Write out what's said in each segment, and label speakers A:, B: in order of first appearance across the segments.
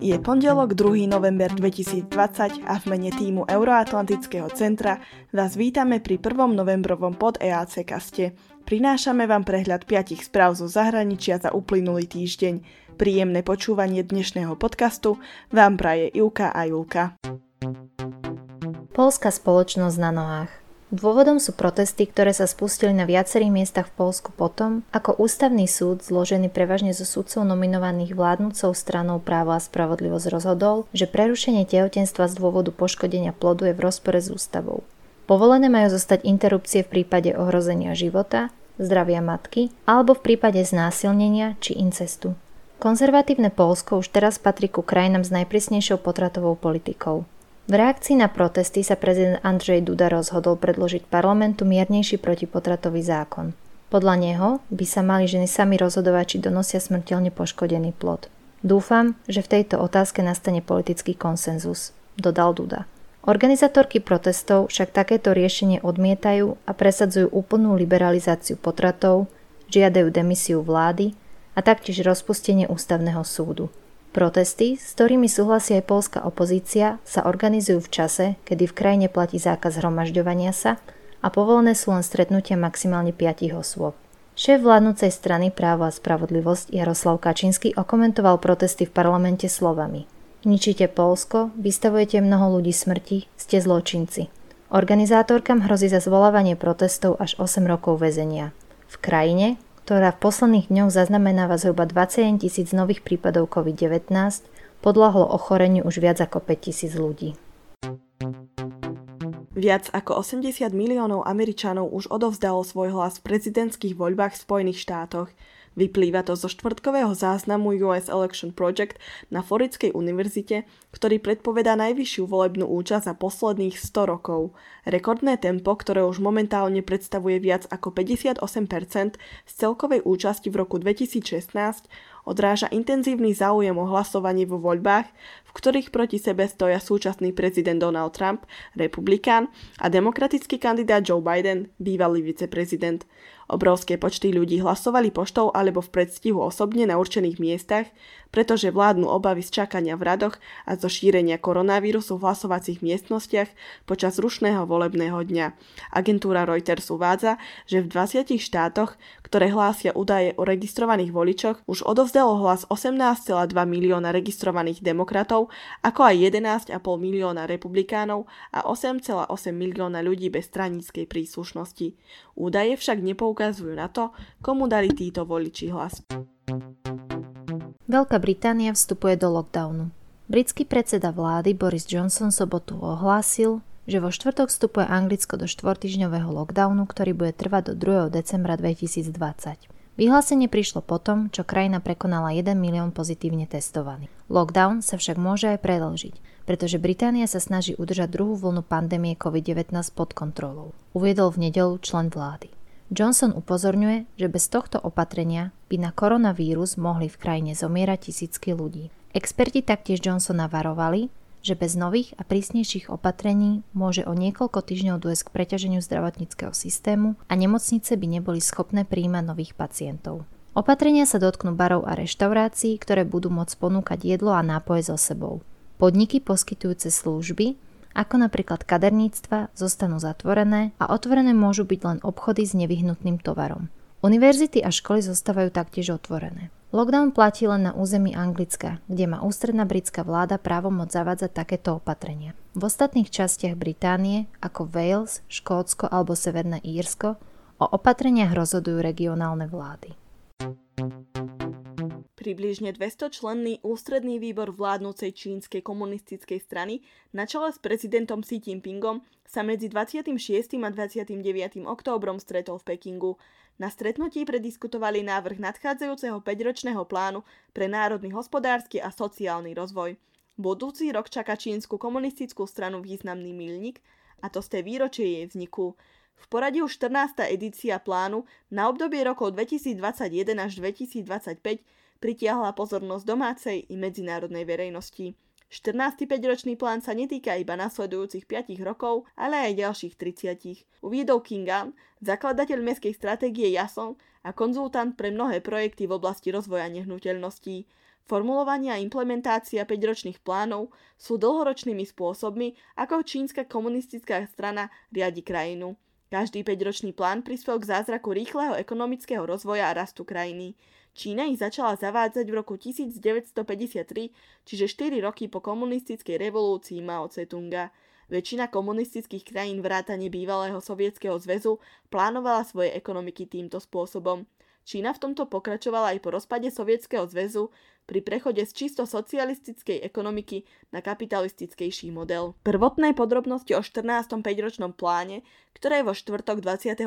A: Je pondelok 2. november 2020 a v mene týmu Euroatlantického centra vás vítame pri 1. novembrovom pod EAC kaste. Prinášame vám prehľad 5 správ zo zahraničia za uplynulý týždeň. Príjemné počúvanie dnešného podcastu vám praje Ivka a Julka.
B: Polská spoločnosť na nohách. Dôvodom sú protesty, ktoré sa spustili na viacerých miestach v Polsku potom, ako ústavný súd, zložený prevažne zo sudcov nominovaných vládnúcou stranou právo a spravodlivosť rozhodol, že prerušenie tehotenstva z dôvodu poškodenia plodu je v rozpore s ústavou. Povolené majú zostať interrupcie v prípade ohrozenia života, zdravia matky alebo v prípade znásilnenia či incestu. Konzervatívne Polsko už teraz patrí ku krajinám s najprísnejšou potratovou politikou. V reakcii na protesty sa prezident Andrzej Duda rozhodol predložiť parlamentu miernejší protipotratový zákon. Podľa neho by sa mali ženy sami rozhodovať, či donosia smrteľne poškodený plod. Dúfam, že v tejto otázke nastane politický konsenzus, dodal Duda. Organizátorky protestov však takéto riešenie odmietajú a presadzujú úplnú liberalizáciu potratov, žiadajú demisiu vlády a taktiež rozpustenie ústavného súdu. Protesty, s ktorými súhlasí aj polská opozícia, sa organizujú v čase, kedy v krajine platí zákaz hromažďovania sa a povolené sú len stretnutia maximálne 5 osôb. Šéf vládnucej strany Právo a spravodlivosť Jaroslav Kačínsky okomentoval protesty v parlamente slovami Ničíte Polsko, vystavujete mnoho ľudí smrti, ste zločinci. Organizátorkám hrozí za zvolávanie protestov až 8 rokov väzenia. V krajine, ktorá v posledných dňoch zaznamenáva zhruba 21 tisíc nových prípadov COVID-19, podľahlo ochoreniu už viac ako 5 tisíc ľudí.
A: Viac ako 80 miliónov Američanov už odovzdalo svoj hlas v prezidentských voľbách v Spojených štátoch – Vyplýva to zo štvrtkového záznamu US Election Project na Floridskej univerzite, ktorý predpovedá najvyššiu volebnú účasť za posledných 100 rokov. Rekordné tempo, ktoré už momentálne predstavuje viac ako 58% z celkovej účasti v roku 2016, odráža intenzívny záujem o hlasovanie vo voľbách, v ktorých proti sebe stoja súčasný prezident Donald Trump, republikán, a demokratický kandidát Joe Biden, bývalý viceprezident. Obrovské počty ľudí hlasovali poštou alebo v predstihu osobne na určených miestach, pretože vládnu obavy z čakania v radoch a zo šírenia koronavírusu v hlasovacích miestnostiach počas rušného volebného dňa. Agentúra Reuters uvádza, že v 20 štátoch, ktoré hlásia údaje o registrovaných voličoch, už odovzdalo hlas 18,2 milióna registrovaných demokratov, ako aj 11,5 milióna republikánov a 8,8 milióna ľudí bez straníckej príslušnosti. Údaje však nepoukazujú na to, komu dali títo voliči hlas.
B: Veľká Británia vstupuje do lockdownu. Britský predseda vlády Boris Johnson sobotu ohlásil, že vo štvrtok vstupuje Anglicko do štvortyžňového lockdownu, ktorý bude trvať do 2. decembra 2020. Vyhlásenie prišlo potom, čo krajina prekonala 1 milión pozitívne testovaných. Lockdown sa však môže aj predlžiť, pretože Británia sa snaží udržať druhú vlnu pandémie COVID-19 pod kontrolou, uviedol v nedelu člen vlády. Johnson upozorňuje, že bez tohto opatrenia by na koronavírus mohli v krajine zomierať tisícky ľudí. Experti taktiež Johnsona varovali, že bez nových a prísnejších opatrení môže o niekoľko týždňov dôjsť k preťaženiu zdravotníckého systému a nemocnice by neboli schopné príjmať nových pacientov. Opatrenia sa dotknú barov a reštaurácií, ktoré budú môcť ponúkať jedlo a nápoje so sebou. Podniky poskytujúce služby ako napríklad kaderníctva, zostanú zatvorené a otvorené môžu byť len obchody s nevyhnutným tovarom. Univerzity a školy zostávajú taktiež otvorené. Lockdown platí len na území Anglicka, kde má ústredná britská vláda právomoc zavádzať takéto opatrenia. V ostatných častiach Británie, ako Wales, Škótsko alebo Severné Írsko, o opatreniach rozhodujú regionálne vlády.
A: Približne 200-členný ústredný výbor vládnúcej čínskej komunistickej strany na čele s prezidentom Xi Jinpingom sa medzi 26. a 29. októbrom stretol v Pekingu. Na stretnutí prediskutovali návrh nadchádzajúceho 5-ročného plánu pre národný hospodársky a sociálny rozvoj. Budúci rok čaká čínsku komunistickú stranu významný milník, a to z tej výročie jej vzniku. V poradí už 14. edícia plánu na obdobie rokov 2021 až 2025 pritiahla pozornosť domácej i medzinárodnej verejnosti. 14. 5-ročný plán sa netýka iba nasledujúcich 5 rokov, ale aj ďalších 30. Uviedol Kingan, zakladateľ mestskej stratégie Jason a konzultant pre mnohé projekty v oblasti rozvoja nehnuteľností. Formulovanie a implementácia 5-ročných plánov sú dlhoročnými spôsobmi, ako čínska komunistická strana riadi krajinu. Každý 5-ročný plán prispel k zázraku rýchleho ekonomického rozvoja a rastu krajiny. Čína ich začala zavádzať v roku 1953, čiže 4 roky po komunistickej revolúcii Mao Tse-tunga. Väčšina komunistických krajín vrátane bývalého sovietskeho zväzu plánovala svoje ekonomiky týmto spôsobom. Čína v tomto pokračovala aj po rozpade Sovietskeho zväzu pri prechode z čisto socialistickej ekonomiky na kapitalistickejší model. Prvotné podrobnosti o 14. 5-ročnom pláne, ktoré vo štvrtok 29.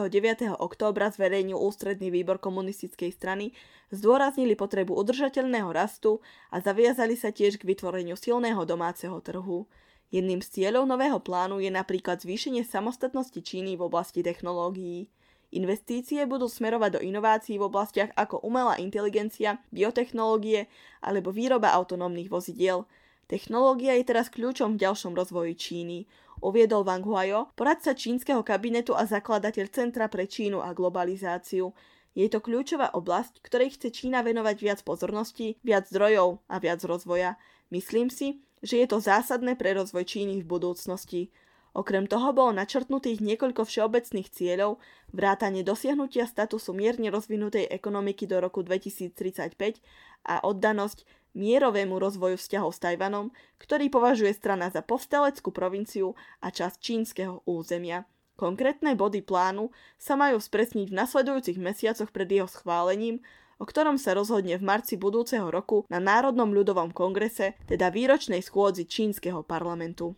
A: októbra zverejnil ústredný výbor komunistickej strany, zdôraznili potrebu udržateľného rastu a zaviazali sa tiež k vytvoreniu silného domáceho trhu. Jedným z cieľov nového plánu je napríklad zvýšenie samostatnosti Číny v oblasti technológií. Investície budú smerovať do inovácií v oblastiach ako umelá inteligencia, biotechnológie alebo výroba autonómnych vozidiel. Technológia je teraz kľúčom v ďalšom rozvoji Číny, uviedol Wang Huayo, poradca čínskeho kabinetu a zakladateľ Centra pre Čínu a globalizáciu. Je to kľúčová oblasť, ktorej chce Čína venovať viac pozornosti, viac zdrojov a viac rozvoja. Myslím si, že je to zásadné pre rozvoj Číny v budúcnosti. Okrem toho bolo načrtnutých niekoľko všeobecných cieľov, vrátanie dosiahnutia statusu mierne rozvinutej ekonomiky do roku 2035 a oddanosť mierovému rozvoju vzťahov s Tajvanom, ktorý považuje strana za povstaleckú provinciu a časť čínskeho územia. Konkrétne body plánu sa majú spresniť v nasledujúcich mesiacoch pred jeho schválením, o ktorom sa rozhodne v marci budúceho roku na Národnom ľudovom kongrese, teda výročnej schôdzi čínskeho parlamentu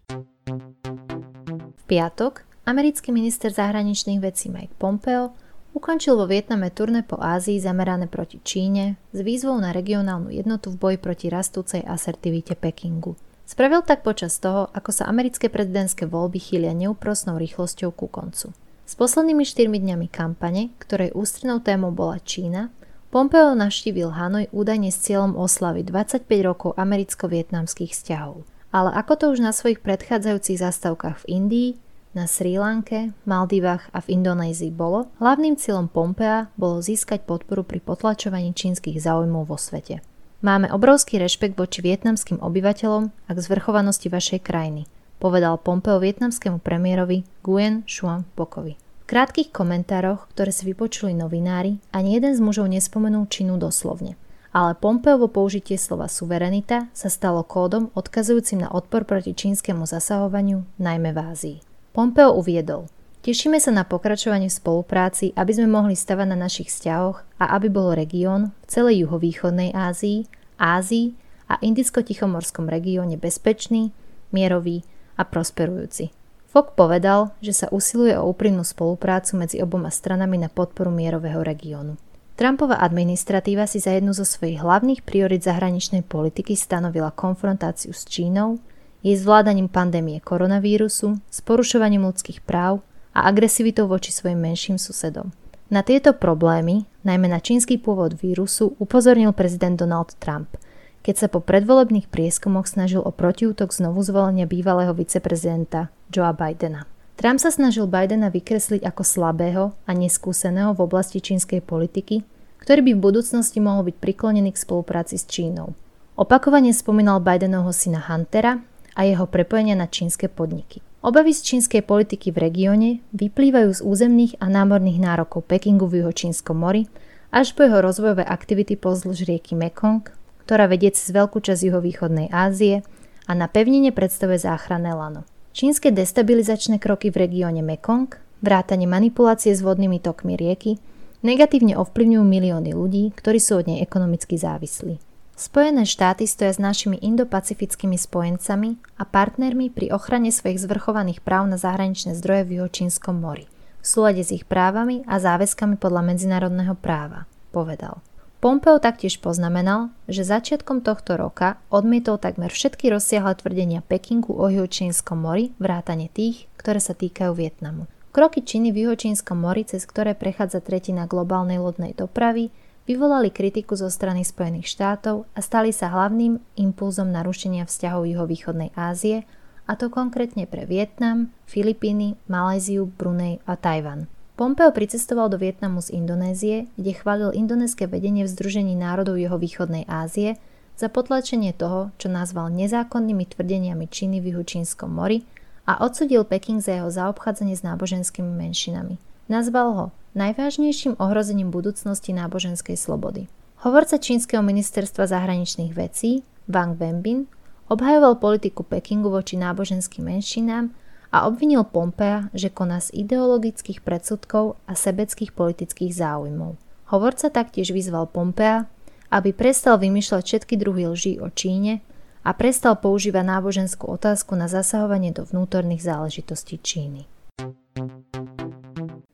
B: piatok americký minister zahraničných vecí Mike Pompeo ukončil vo Vietname turné po Ázii zamerané proti Číne s výzvou na regionálnu jednotu v boji proti rastúcej asertivite Pekingu. Spravil tak počas toho, ako sa americké prezidentské voľby chýlia neúprosnou rýchlosťou ku koncu. S poslednými 4 dňami kampane, ktorej ústrednou témou bola Čína, Pompeo navštívil Hanoj údajne s cieľom oslavy 25 rokov americko-vietnamských vzťahov – ale ako to už na svojich predchádzajúcich zastávkach v Indii, na Sri Lanke, Maldivách a v Indonézii bolo, hlavným cieľom Pompea bolo získať podporu pri potlačovaní čínskych záujmov vo svete. Máme obrovský rešpekt voči vietnamským obyvateľom a k zvrchovanosti vašej krajiny, povedal Pompeo vietnamskému premiérovi Nguyen Xuan Pokovi. V krátkých komentároch, ktoré si vypočuli novinári, ani jeden z mužov nespomenul Čínu doslovne ale Pompeovo použitie slova suverenita sa stalo kódom odkazujúcim na odpor proti čínskemu zasahovaniu, najmä v Ázii. Pompeo uviedol, Tešíme sa na pokračovanie v spolupráci, aby sme mohli stavať na našich vzťahoch a aby bol región v celej juhovýchodnej Ázii, Ázii a Indicko-Tichomorskom regióne bezpečný, mierový a prosperujúci. Fok povedal, že sa usiluje o úprimnú spoluprácu medzi oboma stranami na podporu mierového regiónu. Trumpova administratíva si za jednu zo svojich hlavných priorit zahraničnej politiky stanovila konfrontáciu s Čínou, jej zvládaním pandémie koronavírusu, s porušovaním ľudských práv a agresivitou voči svojim menším susedom. Na tieto problémy, najmä na čínsky pôvod vírusu, upozornil prezident Donald Trump, keď sa po predvolebných prieskumoch snažil o protiútok znovu zvolenia bývalého viceprezidenta Joea Bidena. Trump sa snažil Bidena vykresliť ako slabého a neskúseného v oblasti čínskej politiky, ktorý by v budúcnosti mohol byť priklonený k spolupráci s Čínou. Opakovane spomínal Bidenovho syna Huntera a jeho prepojenia na čínske podniky. Obavy z čínskej politiky v regióne vyplývajú z územných a námorných nárokov Pekingu v Juhočínskom mori až po jeho rozvojové aktivity pozdĺž rieky Mekong, ktorá vedie cez veľkú časť juhovýchodnej Ázie a na pevnine predstavuje záchranné lano. Čínske destabilizačné kroky v regióne Mekong, vrátanie manipulácie s vodnými tokmi rieky, negatívne ovplyvňujú milióny ľudí, ktorí sú od nej ekonomicky závislí. Spojené štáty stoja s našimi indopacifickými spojencami a partnermi pri ochrane svojich zvrchovaných práv na zahraničné zdroje v Juhočínskom mori, v súlade s ich právami a záväzkami podľa medzinárodného práva, povedal. Pompeo taktiež poznamenal, že začiatkom tohto roka odmietol takmer všetky rozsiahle tvrdenia Pekingu o Juhočínskom mori, vrátane tých, ktoré sa týkajú Vietnamu. Kroky Číny v Juhočínskom mori, cez ktoré prechádza tretina globálnej lodnej dopravy, vyvolali kritiku zo strany Spojených štátov a stali sa hlavným impulzom narušenia vzťahov juhovýchodnej Ázie, a to konkrétne pre Vietnam, Filipíny, Maléziu, Brunei a Tajvan. Pompeo pricestoval do Vietnamu z Indonézie, kde chválil indonéske vedenie v Združení národov jeho východnej Ázie za potlačenie toho, čo nazval nezákonnými tvrdeniami Číny v Juhočínskom mori a odsudil Peking za jeho zaobchádzanie s náboženskými menšinami. Nazval ho najvážnejším ohrozením budúcnosti náboženskej slobody. Hovorca čínskeho ministerstva zahraničných vecí Wang Wenbin obhajoval politiku Pekingu voči náboženským menšinám a obvinil Pompea, že koná z ideologických predsudkov a sebeckých politických záujmov. Hovorca taktiež vyzval Pompea, aby prestal vymýšľať všetky druhy lží o Číne a prestal používať náboženskú otázku na zasahovanie do vnútorných záležitostí Číny.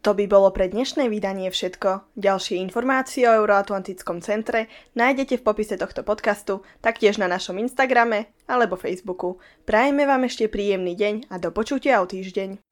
A: To by bolo pre dnešné vydanie všetko. Ďalšie informácie o Euroatlantickom centre nájdete v popise tohto podcastu, taktiež na našom Instagrame alebo Facebooku. Prajeme vám ešte príjemný deň a do počutia o týždeň.